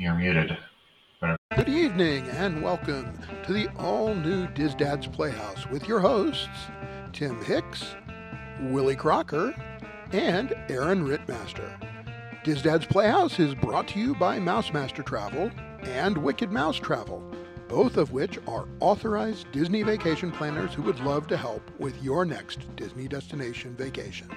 You're muted. Good evening and welcome to the all new Dis Dad's Playhouse with your hosts, Tim Hicks, Willie Crocker, and Aaron Rittmaster. Dis Dad's Playhouse is brought to you by Mouse Master Travel and Wicked Mouse Travel, both of which are authorized Disney vacation planners who would love to help with your next Disney destination vacation.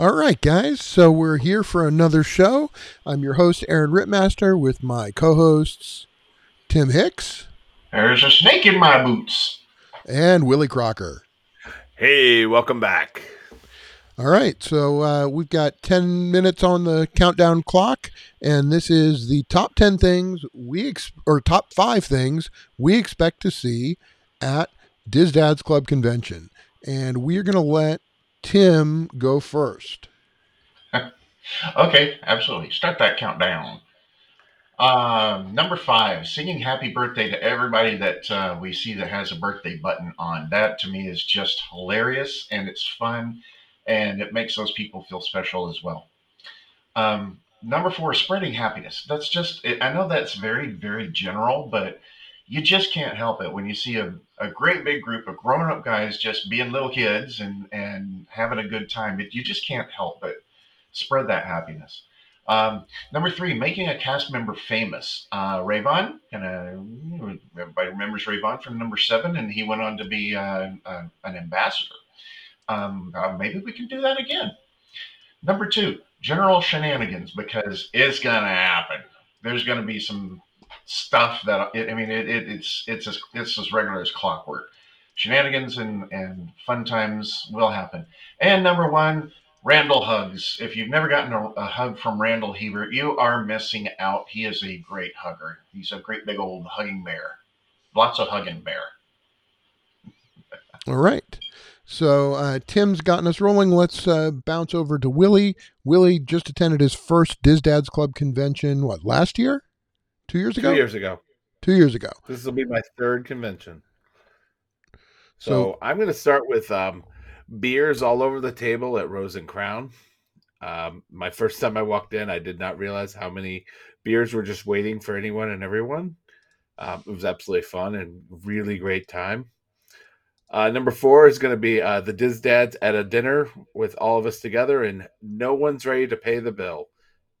All right, guys. So we're here for another show. I'm your host, Aaron Rittmaster, with my co hosts, Tim Hicks There's a snake in my boots. and Willie Crocker. Hey, welcome back. All right. So uh, we've got 10 minutes on the countdown clock, and this is the top 10 things we, ex- or top five things we expect to see at Dis Dad's Club Convention. And we're going to let Tim go first. Okay, absolutely. Start that countdown. Um, number five, singing happy birthday to everybody that uh, we see that has a birthday button on. That to me is just hilarious and it's fun and it makes those people feel special as well. Um, number four, spreading happiness. That's just, I know that's very, very general, but you just can't help it when you see a, a great big group of grown up guys just being little kids and, and having a good time. It, you just can't help but spread that happiness. Um, number three, making a cast member famous. Uh, Rayvon, and everybody remembers Rayvon from number seven, and he went on to be uh, uh, an ambassador. Um, uh, maybe we can do that again. Number two, general shenanigans, because it's gonna happen. There's gonna be some stuff that I mean, it, it, it's it's as it's as regular as clockwork. Shenanigans and and fun times will happen. And number one, Randall hugs. If you've never gotten a, a hug from Randall Hebert, you are missing out. He is a great hugger. He's a great big old hugging bear. Lots of hugging bear. All right. So uh, Tim's gotten us rolling. Let's uh, bounce over to Willie. Willie just attended his first Dis Dad's Club convention. What last year? Two years ago. Two years ago. Two years ago. This will be my third convention. So, So- I'm going to start with um, beers all over the table at Rose and Crown. Um, my first time I walked in, I did not realize how many beers were just waiting for anyone and everyone. Um, it was absolutely fun and really great time. Uh, number four is going to be uh, the Dis Dads at a dinner with all of us together, and no one's ready to pay the bill.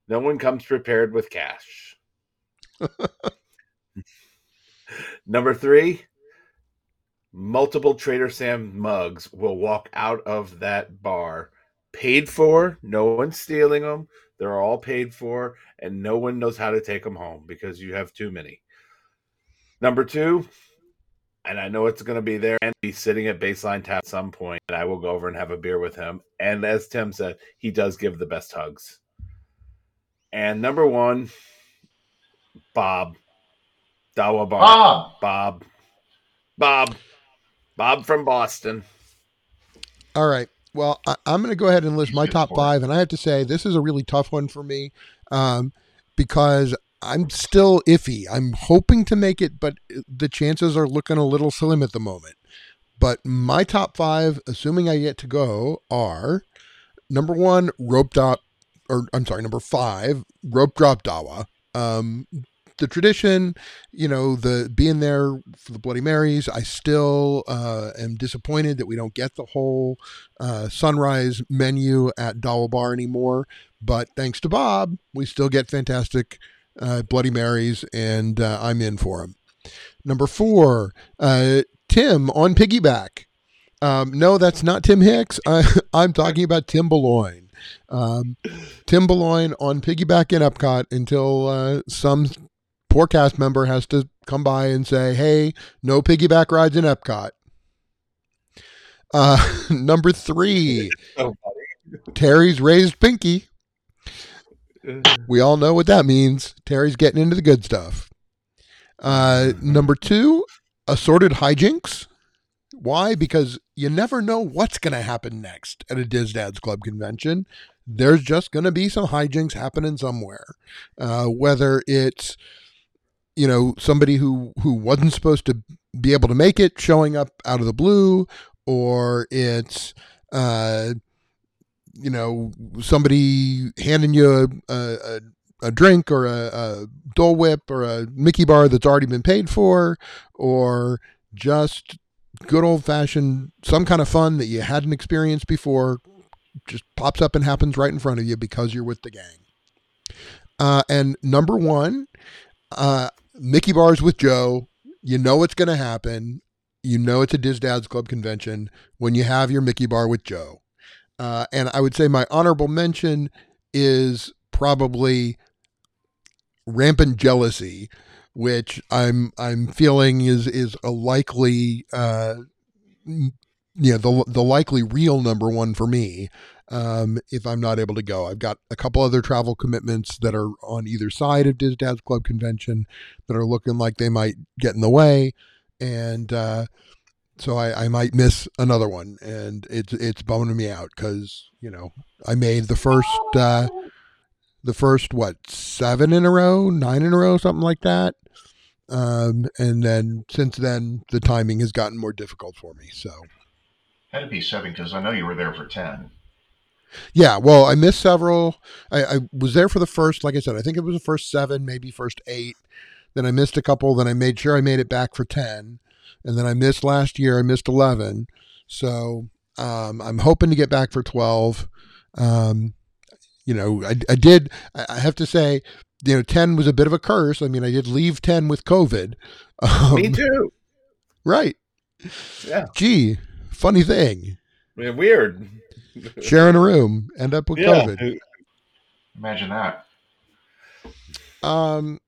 No one comes prepared with cash. Number three, multiple Trader Sam mugs will walk out of that bar paid for. No one's stealing them. They're all paid for, and no one knows how to take them home because you have too many. Number two, and I know it's going to be there and be sitting at Baseline Tap at some point, and I will go over and have a beer with him. And as Tim said, he does give the best hugs. And number one, Bob. Dawa Bar. Bob, Bob. Bob. Bob from Boston. All right. Well, I, I'm going to go ahead and list my top five, and I have to say this is a really tough one for me um, because I'm still iffy. I'm hoping to make it, but the chances are looking a little slim at the moment. But my top five, assuming I get to go, are number one, rope drop, or I'm sorry, number five, rope drop dawa. Um, the tradition, you know, the being there for the Bloody Marys, I still uh, am disappointed that we don't get the whole uh, sunrise menu at Dawa Bar anymore. But thanks to Bob, we still get fantastic uh, Bloody Marys, and uh, I'm in for them. Number four, uh, Tim on piggyback. Um, no, that's not Tim Hicks. I, I'm talking about Tim Boulogne. Um, Tim Boulogne on piggyback in Epcot until uh, some poor cast member has to come by and say, "Hey, no piggyback rides in Epcot." Uh, number three, So Terry's raised pinky. We all know what that means. Terry's getting into the good stuff. Uh, number two, assorted hijinks. Why? Because you never know what's going to happen next at a Dis Dad's Club convention. There's just going to be some hijinks happening somewhere. Uh, whether it's you know somebody who who wasn't supposed to be able to make it showing up out of the blue or it's uh, you know somebody handing you a, a, a drink or a, a Dole Whip or a Mickey bar that's already been paid for, or just good old fashioned some kind of fun that you hadn't experienced before just pops up and happens right in front of you because you're with the gang. Uh, and number one, uh, Mickey bars with Joe. You know what's going to happen. You know it's a Dis Dads Club convention when you have your Mickey bar with Joe. Uh, and I would say my honorable mention is probably rampant jealousy, which I'm I'm feeling is is a likely uh, the the likely real number one for me um, if I'm not able to go. I've got a couple other travel commitments that are on either side of Dis Dad's Club convention that are looking like they might get in the way, and uh, so I, I might miss another one, and it's it's bumming me out because you know I made the first uh, the first what seven in a row, nine in a row, something like that. Um, and then since then, the timing has gotten more difficult for me. So had to be seven because I know you were there for ten. Yeah, well, I missed several. I, I, was there for the first, like I said, I think it was the first seven, maybe first eight. Then I missed a couple. Then I made sure I made it back for ten, and then I missed last year. I missed eleven. So um, I'm hoping to get back for twelve. Um, you know, I, I did. I have to say, you know, ten was a bit of a curse. I mean, I did leave ten with COVID. Um, Me too. Right. Yeah. Gee, funny thing. Man, weird. Sharing a room, end up with yeah. COVID. Imagine that. Um.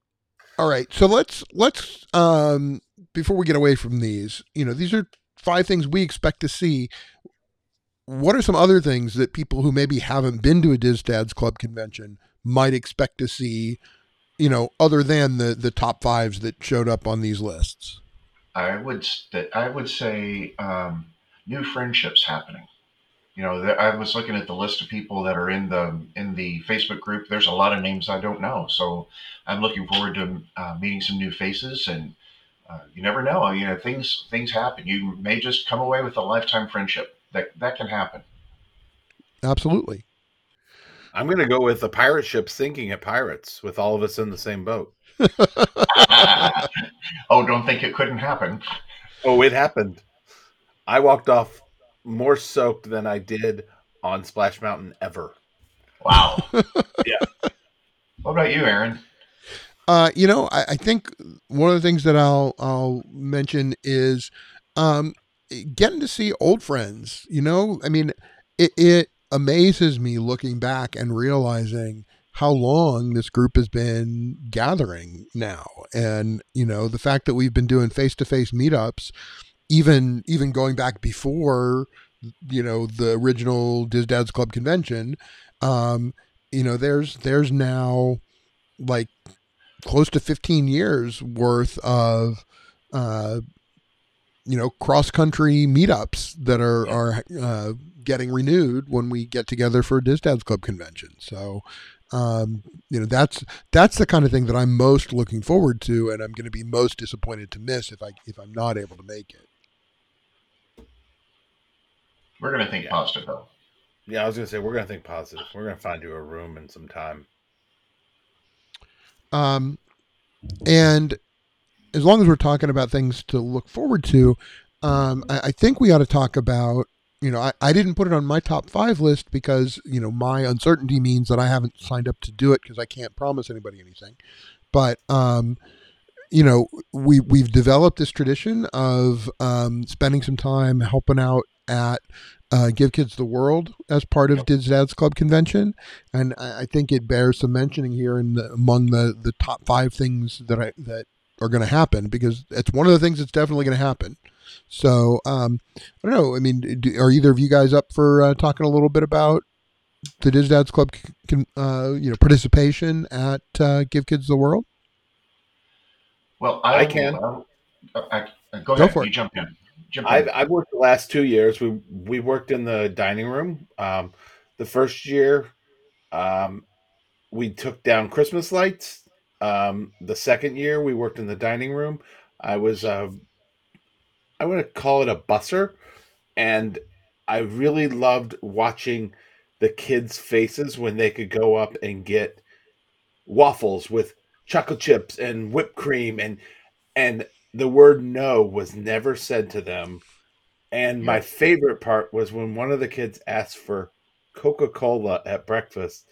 All right, so let's let's um before we get away from these, you know, these are five things we expect to see. What are some other things that people who maybe haven't been to a Dis Dads Club convention might expect to see, you know, other than the the top fives that showed up on these lists? I would I would say um, new friendships happening. You know, I was looking at the list of people that are in the in the Facebook group. There's a lot of names I don't know, so I'm looking forward to uh, meeting some new faces. And uh, you never know. You know, things things happen. You may just come away with a lifetime friendship. That that can happen. Absolutely. I'm going to go with the pirate ship sinking at pirates with all of us in the same boat. oh, don't think it couldn't happen. Oh, it happened. I walked off more soaked than I did on Splash Mountain ever. Wow. yeah. What about you, Aaron? Uh, you know, I, I, think one of the things that I'll I'll mention is um, getting to see old friends. You know, I mean, it, it amazes me looking back and realizing how long this group has been gathering now, and you know, the fact that we've been doing face to face meetups even even going back before you know the original Dis Dads Club convention, um, you know there's there's now like close to 15 years worth of uh, you know cross country meetups that are are uh, getting renewed when we get together for a Dis Dads Club convention. So um, you know that's that's the kind of thing that I'm most looking forward to, and I'm going to be most disappointed to miss if I if I'm not able to make it. We're going to think yeah. positive, though. Yeah, I was going to say we're going to think positive. We're going to find you a room and some time. Um, and as long as we're talking about things to look forward to, um, I, I think we ought to talk about. You know, I, I didn't put it on my top five list because you know my uncertainty means that I haven't signed up to do it because I can't promise anybody anything. But um, you know, we we've developed this tradition of um, spending some time helping out at uh, Give Kids the World as part of Dis Dad's Club convention, and I, I, think it bears some mentioning here in the, among the the top five things that I that are going to happen because it's one of the things that's definitely going to happen. So um, I don't know. I mean, do, are either of you guys up for uh, talking a little bit about the Dis Dad's Club, con, uh, you know, participation at uh, Give Kids the World? Well, I, I can. I, I, go, go ahead. For you it. jump in. I've, I've worked the last two years. We we worked in the dining room. Um, the first year, um, we took down Christmas lights. Um, the second year, we worked in the dining room. I was, uh, I want to call it a busser. and I really loved watching the kids' faces when they could go up and get waffles with chocolate chips and whipped cream and and the word no was never said to them. And my favorite part was when one of the kids asked for Coca-Cola at breakfast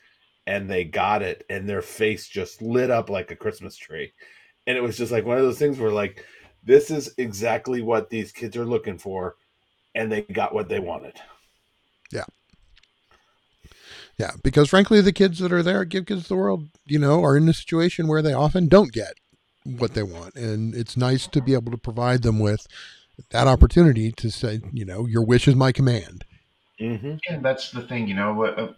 and they got it and their face just lit up like a Christmas tree. And it was just like one of those things where like this is exactly what these kids are looking for and they got what they wanted. Yeah. Yeah, because frankly, the kids that are there at Give Kids the World, you know, are in a situation where they often don't get what they want, and it's nice to be able to provide them with that opportunity to say, you know, your wish is my command. Mm-hmm. And that's the thing, you know, uh,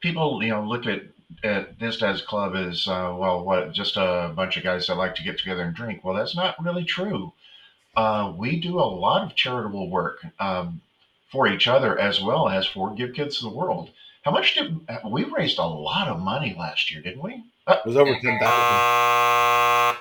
people, you know, look at at this dad's club as uh, well, what just a bunch of guys that like to get together and drink. Well, that's not really true. Uh, we do a lot of charitable work um, for each other as well as for Give Kids to the World. How much did we raised a lot of money last year, didn't we? Uh, it was over ten thousand.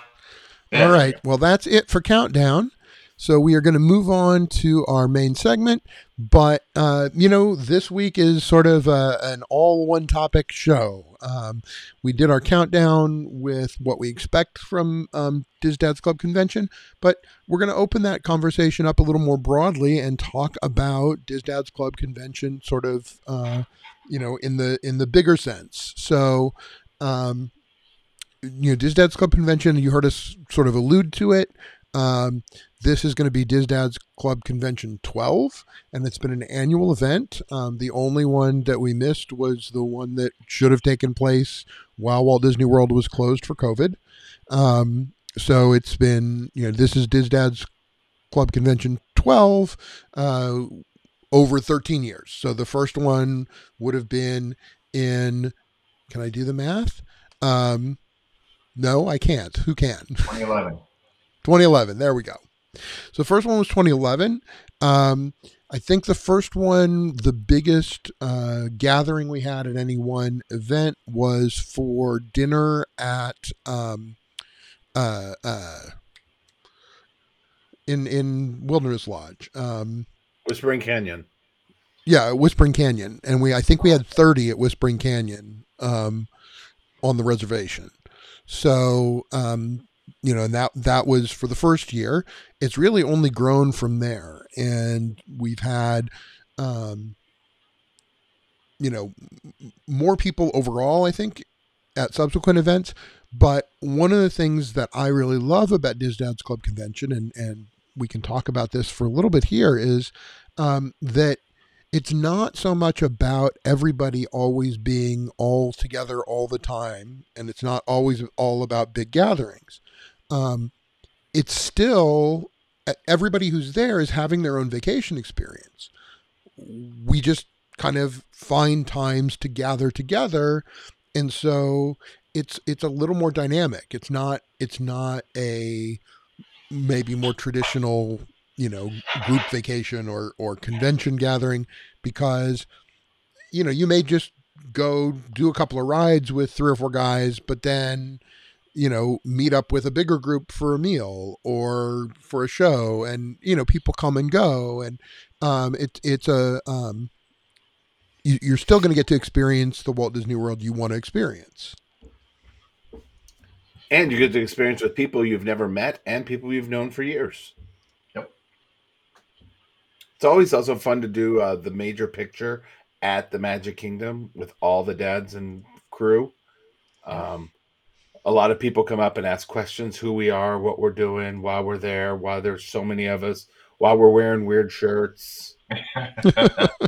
All right. Well, that's it for countdown. So we are going to move on to our main segment. But, uh, you know, this week is sort of a, an all one topic show. Um, we did our countdown with what we expect from um, Dis Dad's Club Convention, but we're going to open that conversation up a little more broadly and talk about Dis Dad's Club Convention sort of, uh, you know, in the in the bigger sense. So, um, you know, Dis Dad's Club Convention, you heard us sort of allude to it. Um, this is going to be Dis Dad's Club Convention 12, and it's been an annual event. Um, the only one that we missed was the one that should have taken place while Walt Disney World was closed for COVID. Um, so it's been, you know, this is Dis Dad's Club Convention 12 uh, over 13 years. So the first one would have been in, can I do the math? Um, no, I can't. Who can? 2011. 2011. There we go. So the first one was 2011. Um, I think the first one, the biggest uh, gathering we had at any one event was for dinner at um, uh, uh, in in Wilderness Lodge, um, Whispering Canyon. Yeah, Whispering Canyon, and we I think we had 30 at Whispering Canyon um, on the reservation. So um, you know, and that that was for the first year. It's really only grown from there, and we've had, um, you know, more people overall. I think at subsequent events. But one of the things that I really love about Dis Club Convention, and and we can talk about this for a little bit here, is um, that it's not so much about everybody always being all together all the time, and it's not always all about big gatherings um, it's still everybody who's there is having their own vacation experience. We just kind of find times to gather together, and so it's it's a little more dynamic. It's not it's not a maybe more traditional you know group vacation or or convention gathering because you know you may just go do a couple of rides with three or four guys but then you know, meet up with a bigger group for a meal or for a show, and you know, people come and go, and um, it, it's a um, you, you're still going to get to experience the Walt Disney World you want to experience, and you get to experience with people you've never met and people you've known for years. Yep. It's always also fun to do uh, the major picture at the Magic Kingdom with all the dads and crew. Um, a lot of people come up and ask questions who we are, what we're doing, why we're there, why there's so many of us, why we're wearing weird shirts. but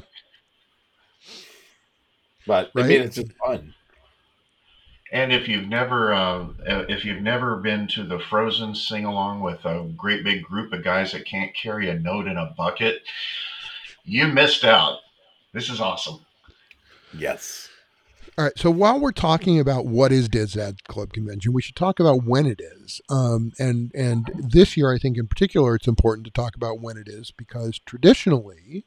right? I mean, it's just fun. And if you've never, uh, if you've never been to the Frozen sing along with a great big group of guys that can't carry a note in a bucket, you missed out. This is awesome. Yes. All right. So while we're talking about what is Dis Dad Club Convention, we should talk about when it is. Um, and and this year, I think in particular, it's important to talk about when it is because traditionally,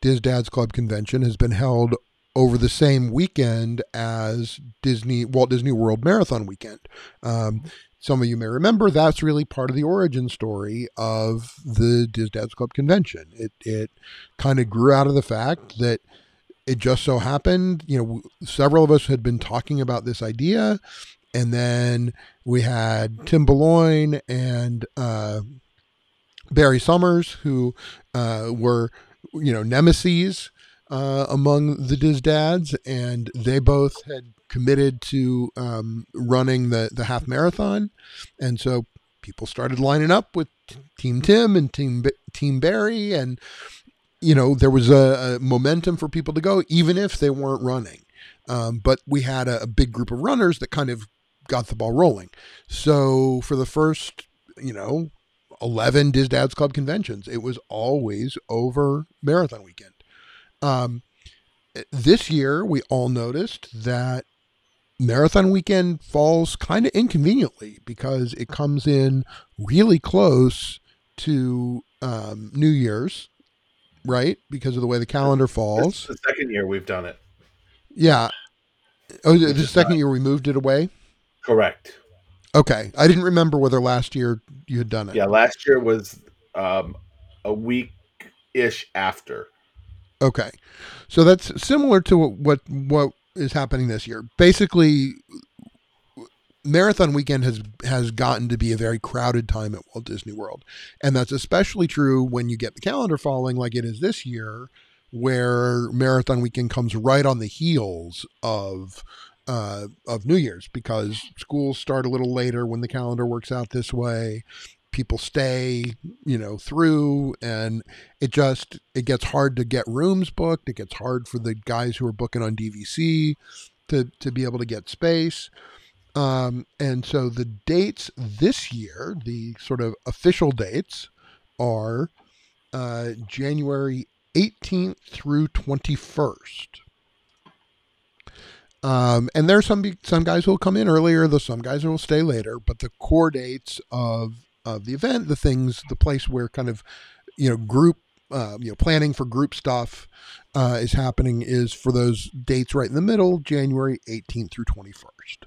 Dis Dad's Club Convention has been held over the same weekend as Disney Walt Disney World Marathon weekend. Um, some of you may remember that's really part of the origin story of the Dis Dads Club convention. It it kind of grew out of the fact that it just so happened, you know, several of us had been talking about this idea, and then we had Tim Boulogne and uh, Barry Summers, who uh, were, you know, nemesis uh, among the Dis Dads, and they both had committed to um, running the the half marathon, and so people started lining up with Team Tim and Team Team Barry, and you know there was a, a momentum for people to go, even if they weren't running. Um, but we had a, a big group of runners that kind of got the ball rolling. So for the first, you know, 11 Dis Dads Club conventions, it was always over marathon weekend. Um, this year, we all noticed that marathon weekend falls kind of inconveniently because it comes in really close to um, New Year's, right? Because of the way the calendar falls. the second year we've done it. Yeah. Oh, the second year we moved it away? Correct. Okay. I didn't remember whether last year you had done it. Yeah, last year was um, a week ish after. Okay. So that's similar to what what, what is happening this year. Basically, marathon weekend has has gotten to be a very crowded time at Walt Disney World, and that's especially true when you get the calendar falling like it is this year, where marathon weekend comes right on the heels of uh, of New Year's because schools start a little later when the calendar works out this way people stay you know through and it just it gets hard to get rooms booked. It gets hard for the guys who are booking on dvc to to be able to get space. Um, and so the dates this year the sort of official dates are uh, january 18th through 21st um, and there's some some guys who will come in earlier, there's some guys will stay later, but the core dates of of the event, the things, the place where kind of, you know, group, uh, you know, planning for group stuff uh, is happening is for those dates right in the middle, January 18th through 21st.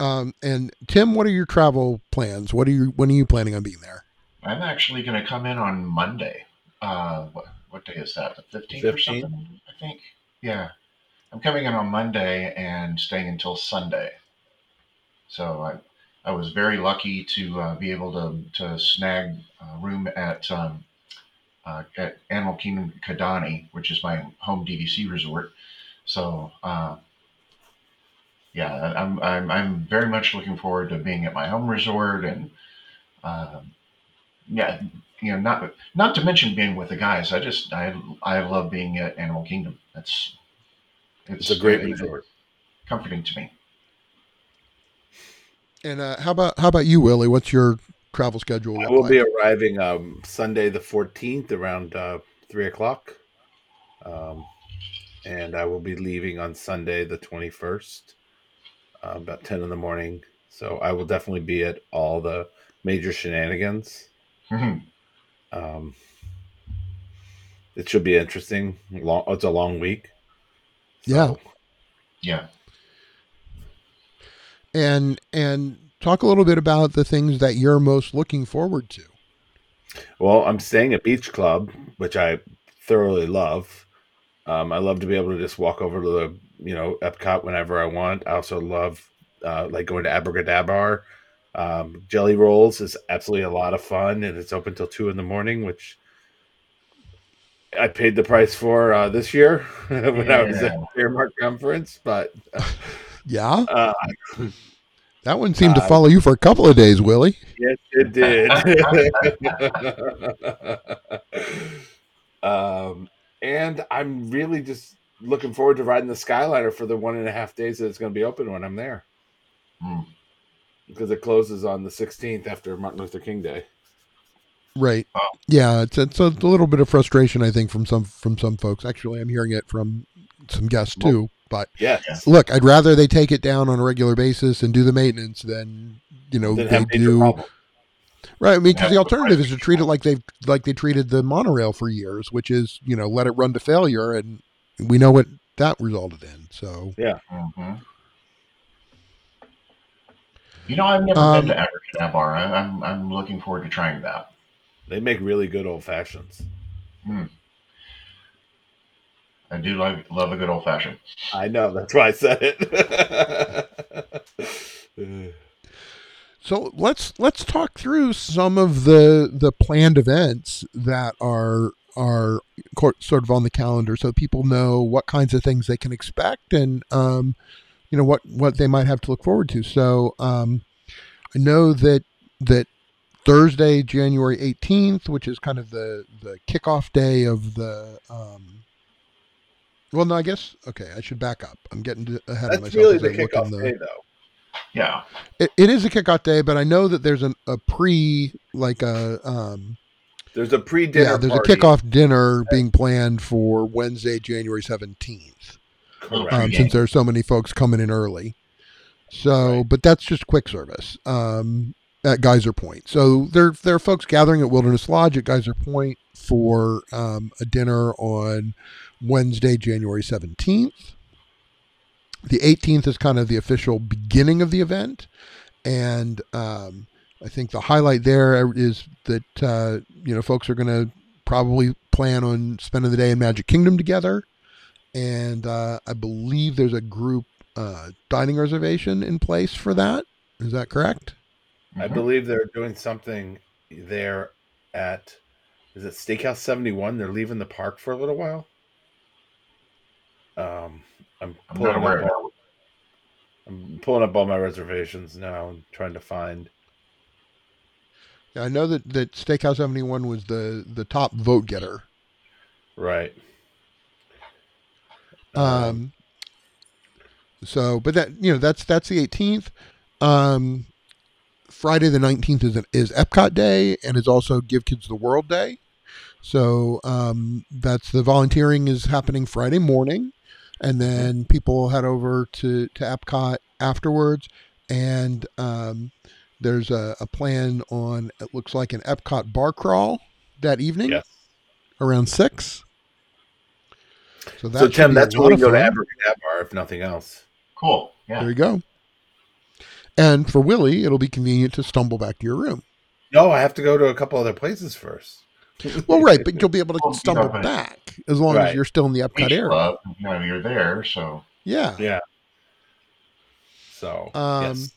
Um, and Tim, what are your travel plans? What are you, when are you planning on being there? I'm actually going to come in on Monday. Uh, what, what day is that? The 15th, 15th or something, I think. Yeah. I'm coming in on Monday and staying until Sunday. So I, I was very lucky to uh, be able to, to snag a room at um, uh, at Animal Kingdom Kidani, which is my home DVC resort. So uh, yeah, I'm, I'm I'm very much looking forward to being at my home resort and um, yeah, you know, not not to mention being with the guys. I just I I love being at Animal Kingdom. That's it's, it's a great resort, comforting to me. And uh, how about how about you, Willie? What's your travel schedule? I will like? be arriving um, Sunday the fourteenth around uh, three o'clock, um, and I will be leaving on Sunday the twenty first, uh, about ten in the morning. So I will definitely be at all the major shenanigans. Mm-hmm. Um, it should be interesting. Long, it's a long week. So. Yeah. Yeah and and talk a little bit about the things that you're most looking forward to. Well, I'm staying at Beach Club, which I thoroughly love. Um, I love to be able to just walk over to the you know Epcot whenever I want. I also love uh, like going to Abracadabra. Um, Jelly Rolls is absolutely a lot of fun, and it's open till two in the morning, which I paid the price for uh, this year when yeah. I was at Fairmark Conference. But yeah, uh, that one seemed uh, to follow you for a couple of days, Willie. Yes, it did. um, and I'm really just looking forward to riding the Skyliner for the one and a half days that it's going to be open when I'm there. Mm. Because it closes on the 16th after Martin Luther King Day. Right. Oh. Yeah, it's, it's a little bit of frustration, I think, from some from some folks. Actually, I'm hearing it from some guests too. But yes. look, I'd rather they take it down on a regular basis and do the maintenance than you know they do. Right. I mean, because the alternative is to treat it like they've like they treated the monorail for years, which is you know let it run to failure, and we know what that resulted in. So yeah. Mm-hmm. You know, I've never Um, been to Abracadabra. I- I'm I'm looking forward to trying that. They make really good old fashions. I do like love a good old fashioned. I know. That's why I said it. So let's let's talk through some of the the planned events that are are co- sort of on the calendar, so people know what kinds of things they can expect and um, you know what what they might have to look forward to. So um, I know that that Thursday, January eighteenth, which is kind of the the kickoff day of the. Um, well, no, I guess okay. I should back up. I'm getting ahead of myself. That's really the kickoff the- day, though. Yeah, it, it is a kickoff day, but I know that there's an, a pre, like a, um, There's a pre-dinner. yeah, there's party. a kickoff dinner being planned for Wednesday, January 17th, Correct. um, Okay. since there are so many folks coming in early. So, Right. but that's just quick service um, at Geyser Point. So there, there are folks gathering at Wilderness Lodge at Geyser Point for um, a dinner on Wednesday, January 17th. The 18th is kind of the official beginning of the event. And um, I think the highlight there is that, uh, you know, folks are going to probably plan on spending the day in Magic Kingdom together. And uh, I believe there's a group uh, dining reservation in place for that. Is that correct? I Mhm. believe they're doing something there at is it Steakhouse 71? They're leaving the park for a little while. Um, I'm I'm pulling up all, I'm pulling up all my reservations now and trying to find. Yeah, I know that, that Steakhouse 71 was the, the top vote getter. Right. Um, so, but that you know that's that's the 18th. Um, Friday the 19th is an, is Epcot Day and is also Give Kids the World Day. So um, that's the volunteering is happening Friday morning, and then people head over to to Epcot afterwards. And um, there's a, a plan on it looks like an Epcot bar crawl that evening yes. around six. So that So Tim, that's lot where we of go to fun. Abracadabra, if nothing else. Cool. Yeah. There you go. And for Willie, it'll be convenient to stumble back to your room. No, I have to go to a couple other places first. Well, right, but you'll be able to Well, you stumble know, back as long as you're still in the Epcot Beach area. club, you know, you're there, so Yeah. Yeah. So Um, yes.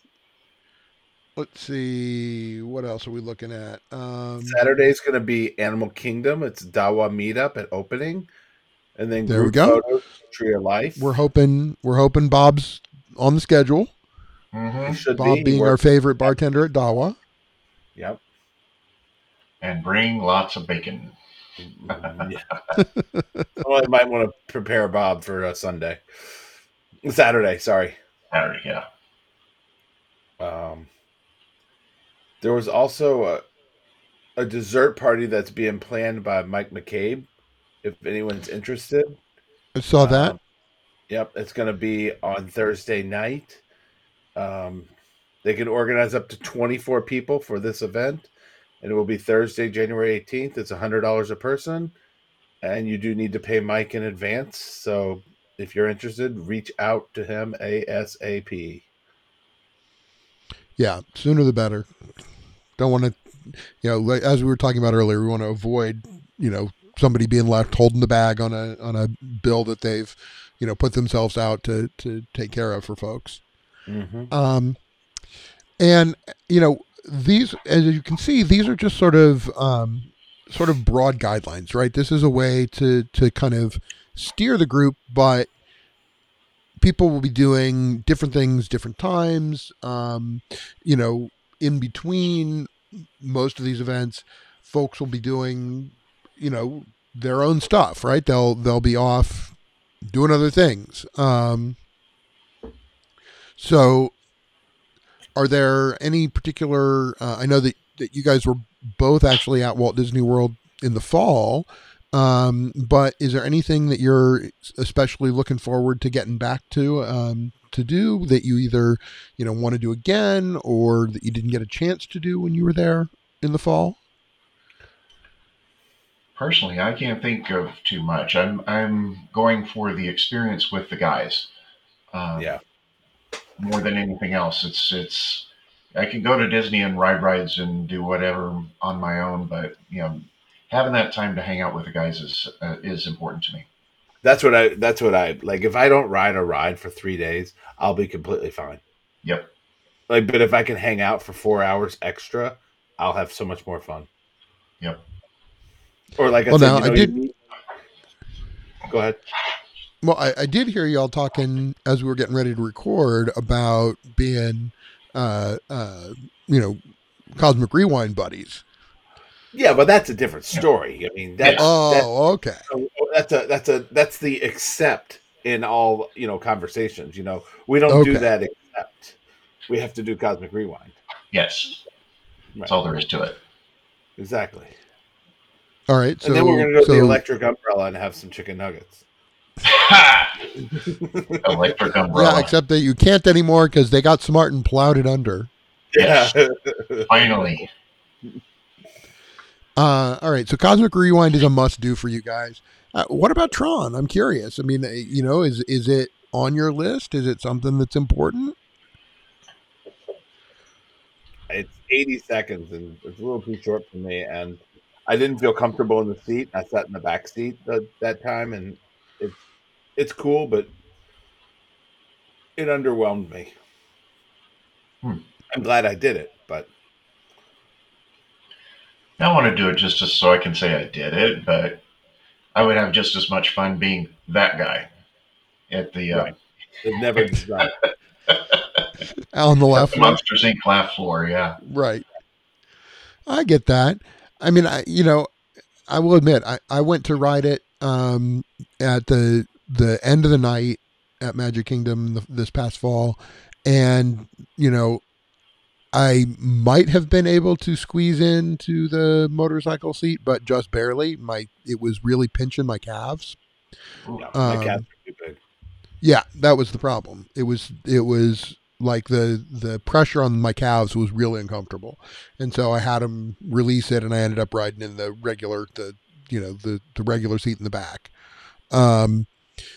Let's see. What else are we looking at? Um, Saturday's going to be Animal Kingdom. It's Dawa meetup at opening, and then There we go. photos, Tree of Life. we're hoping we're hoping Bob's on the schedule. He mhm. Bob be. being We're- our favorite bartender at Dawa. Yep. And bring lots of bacon. Yeah. well, I might want to prepare Bob for a Sunday, Saturday. Sorry. Saturday, yeah. Um, there was also a, a dessert party that's being planned by Mike McCabe. If anyone's interested, I saw that. Um, yep, it's going to be on Thursday night. Um, they can organize up to 24 people for this event, and it will be Thursday, January 18th. It's $100 a person, and you do need to pay Mike in advance. So if you're interested, reach out to him ASAP. Yeah, sooner the better. Don't want to, you know, as we were talking about earlier, we want to avoid, you know, somebody being left holding the bag on a on a bill that they've, you know, put themselves out to to take care of for folks. Mm-hmm. Um, and you know, these, as you can see, these are just sort of um, sort of broad guidelines, right? This is a way to to kind of steer the group, but people will be doing different things different times um, you know in between most of these events folks will be doing you know their own stuff right they'll they'll be off doing other things um, so are there any particular uh, i know that, that you guys were both actually at walt disney world in the fall um, but is there anything that you're especially looking forward to getting back to um, to do that you either you know want to do again or that you didn't get a chance to do when you were there in the fall? Personally, I can't think of too much. I'm I'm going for the experience with the guys. Um, Yeah. More than anything else, it's it's I can go to Disney and ride rides and do whatever on my own, but you know, having that time to hang out with the guys is uh, is important to me. That's what I. That's what I like. If I don't ride a ride for three days, I'll be completely fine. Yep. Like, but if I can hang out for four hours extra, I'll have so much more fun. Yep. Or like I Well, said, now, you I did- you- Go ahead. Well, I, I did hear y'all talking as we were getting ready to record about being, uh, uh, you know, Cosmic Rewind buddies. Yeah, but that's a different story. I mean, that's Oh, okay. that's, that's a that's a that's the accept in all you know conversations. You know, we don't do that except We have to do cosmic rewind. Yes, that's all there is to it. Exactly. All right. So, and then we're gonna go to the electric umbrella and have some chicken nuggets. Electric umbrella. yeah, except that you can't anymore because they got smart and plowed it under. Yeah. Finally, Uh, all right. So Cosmic Rewind is a must do for you guys. Uh, what about Tron? I'm curious. I mean, uh, you know, is is it on your list? Is it something that's important? it's 80 seconds and it's a little too short for me and i didn't feel comfortable in the seat i sat in the back seat that, that time and it's it's cool but it underwhelmed me Hmm. i'm glad i did it but I want to do it just so I can say I did it, but I would have just as much fun being that guy at the, uh, Right. it never done. On the left. the Monsters Inc. laugh floor. Yeah. Right. I get that. I mean, I you know, I will admit, I, I went to ride it um, at the the end of the night at Magic Kingdom the, this past fall, and you know, I might have been able to squeeze into the motorcycle seat, but just barely. My it was really pinching my calves. Ooh. No, my Um, cats are too big. Yeah, that was the problem. It was it was like the the pressure on my calves was really uncomfortable, and so I had them release it, and I ended up riding in the regular the you know the the regular seat in the back. Um,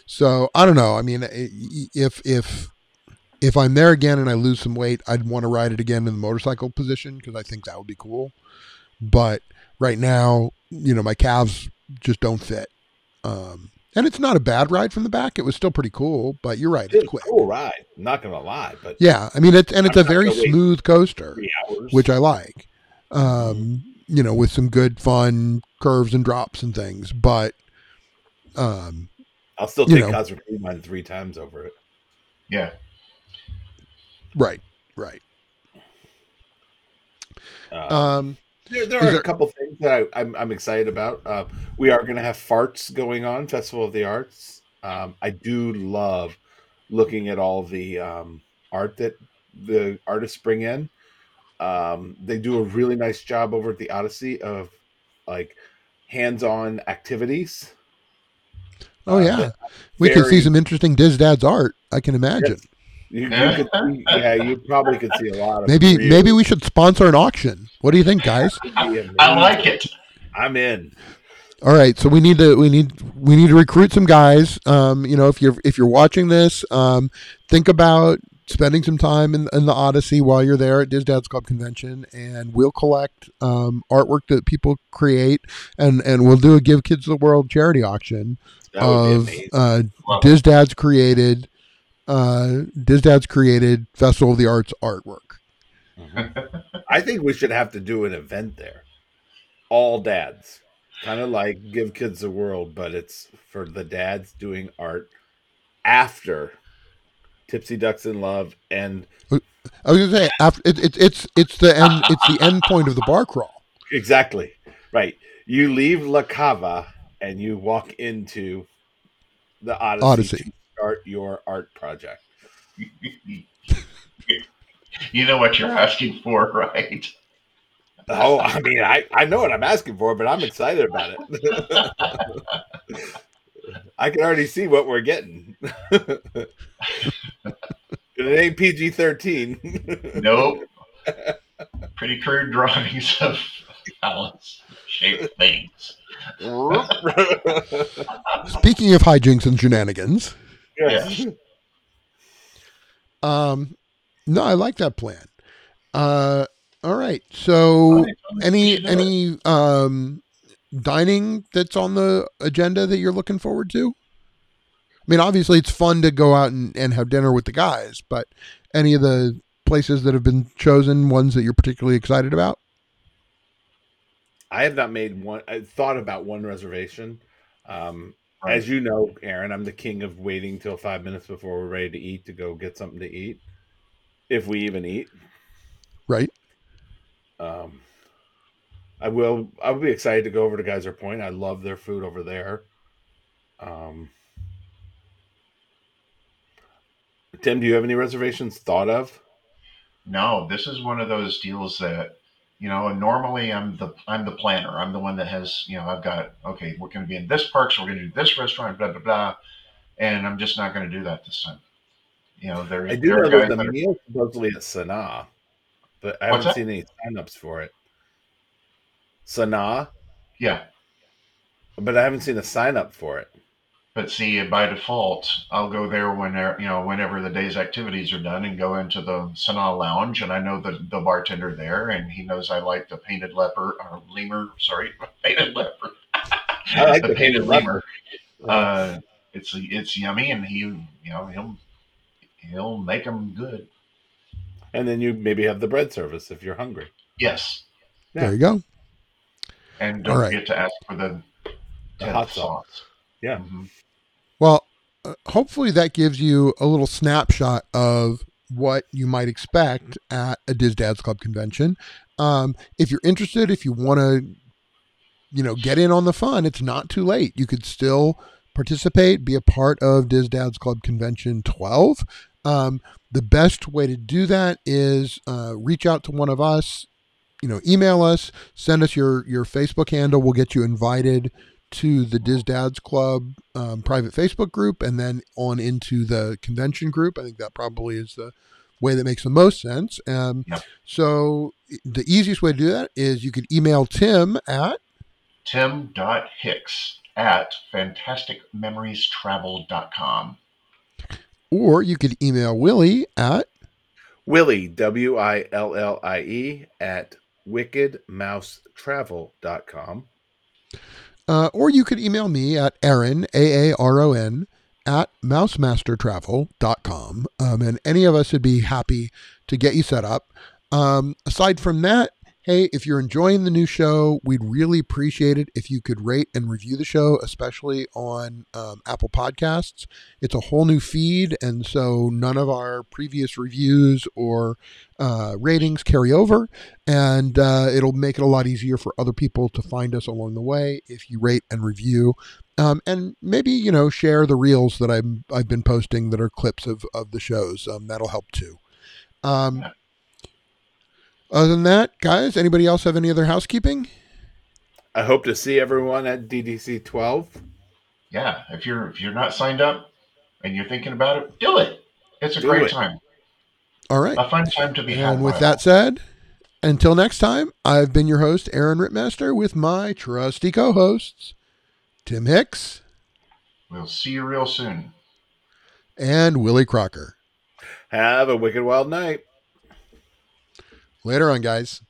so I don't know. I mean, if if if I'm there again and I lose some weight, I'd want to ride it again in the motorcycle position because I think that would be cool. But right now, you know, my calves just don't fit. Um, and it's not a bad ride from the back. It was still pretty cool, but you're right, It it's quick. a cool ride. I'm not gonna lie, but Yeah, I mean it's and it's a I'm not very smooth coaster, which I like. Um, you know, with some good fun curves and drops and things, but um, I'll still you take know. Cosmic Rewind three times over it. Yeah. right, right. Uh, Um, There, there Is are there- a couple things that I, I'm, I'm excited about. Uh, we are going to have farts going on Festival of the Arts. Um, I do love looking at all the um, art that the artists bring in. Um, they do a really nice job over at the Odyssey of like hands-on activities. Oh Uh, yeah, that we can see some interesting Dis Dad's art. I can imagine. You, you could see, yeah, you probably could see a lot of Maybe really maybe we should sponsor an auction. What do you think, guys? amazing- I like it. I'm in. All right, so we need to we need we need to recruit some guys. Um, you know, if you're if you're watching this, um, think about spending some time in, in the Odyssey while you're there at Dis Dad's Club convention, and we'll collect um, artwork that people create, and and we'll do a Give Kids the World charity auction That would of be uh, Dis Dad's created uh, Dis Dad's created Festival of the Arts artwork. I think we should have to do an event there. All dads. Kind of like Give Kids the World, but it's for the dads doing art after Tipsy Ducks in Love and I was gonna say after it, it, it's it's the end it's the end point of the bar crawl. exactly right. You leave La Cava and you walk into the Odyssey, Odyssey. to start your art project. you know what you're asking for, right? Oh, I mean, I, I know what I'm asking for, but I'm excited about it. I can already see what we're getting. it ain't PG 13. Nope. Pretty crude drawings of Alice shaped things. Speaking of hijinks and shenanigans, yes. um, no, I like that plan. Uh, all right. So, any any um dining that's on the agenda that you're looking forward to? I mean, obviously, it's fun to go out and, and have dinner with the guys, but any of the places that have been chosen, ones that you're particularly excited about? I have not made one. I thought about one reservation. Um, right. As you know, Aaron, I'm the king of waiting till five minutes before we're ready to eat to go get something to eat, if we even eat. Right. Um, I will. I will be excited to go over to Geyser Point. I love their food over there. Um, Tim, do you have any reservations thought of? No, this is one of those deals that you know and normally i'm the i'm the planner. I'm the one that has you know i've got okay we're going to be in this park so we're going to do this restaurant blah blah blah. And i'm just not going to do that this time. You know there i do there know there's a meal supposedly at sanaa but i haven't seen any signups for it. Sanaa? Yeah. But i haven't seen a sign up for it but see, by default, I'll go there whenever you know whenever the day's activities are done, and go into the Sanaa Lounge, and I know the the bartender there, and he knows I like the painted leper or lemur. Sorry, painted leper. I like the, the painted lemur. Uh, it's it's yummy, and he you know he'll he'll make them good. And then you maybe have the bread service if you're hungry. Yes. Yeah. There you go. And don't forget to ask for the, the hot sauce. sauce. Yeah. Mm-hmm. Well, uh, hopefully that gives you a little snapshot of what you might expect at a Dis Dads Club convention. Um, if you're interested, if you want to, you know, get in on the fun, it's not too late. You could still participate, be a part of Dis Dads Club Convention 12. Um, the best way to do that is uh, reach out to one of us, you know, email us, send us your your Facebook handle. We'll get you invited to the Dis Dads Club um, private Facebook group and then on into the convention group. I think that probably is the way that makes the most sense. Um, yep. So the easiest way to do that is you could email Tim at tim.hicks at fantasticmemoriestravel.com. Or you could email Willie at Willie, W I L L I E, at wickedmousetravel.com. Uh, or you could email me at Aaron, A A R O N, at mousemastertravel.com. Um, and any of us would be happy to get you set up. Um, aside from that, hey, if you're enjoying the new show, we'd really appreciate it if you could rate and review the show, especially on um, Apple Podcasts. It's a whole new feed, and so none of our previous reviews or uh, ratings carry over, and uh, it'll make it a lot easier for other people to find us along the way if you rate and review. Um, and maybe you know share the reels that I'm I've been posting that are clips of of the shows. Um, that'll help too. Um, other than that, guys, anybody else have any other housekeeping? I hope to see everyone at DDC 12. Yeah, if you're if you're not signed up and you're thinking about it, do it. It's a do great it. time. All right. A fun time to be here. And with that said, until next time, I've been your host, Aaron Rittmaster, with my trusty co-hosts, Tim Hicks. We'll see you real soon. And Willie Crocker. Have a wicked wild night. Later on, guys.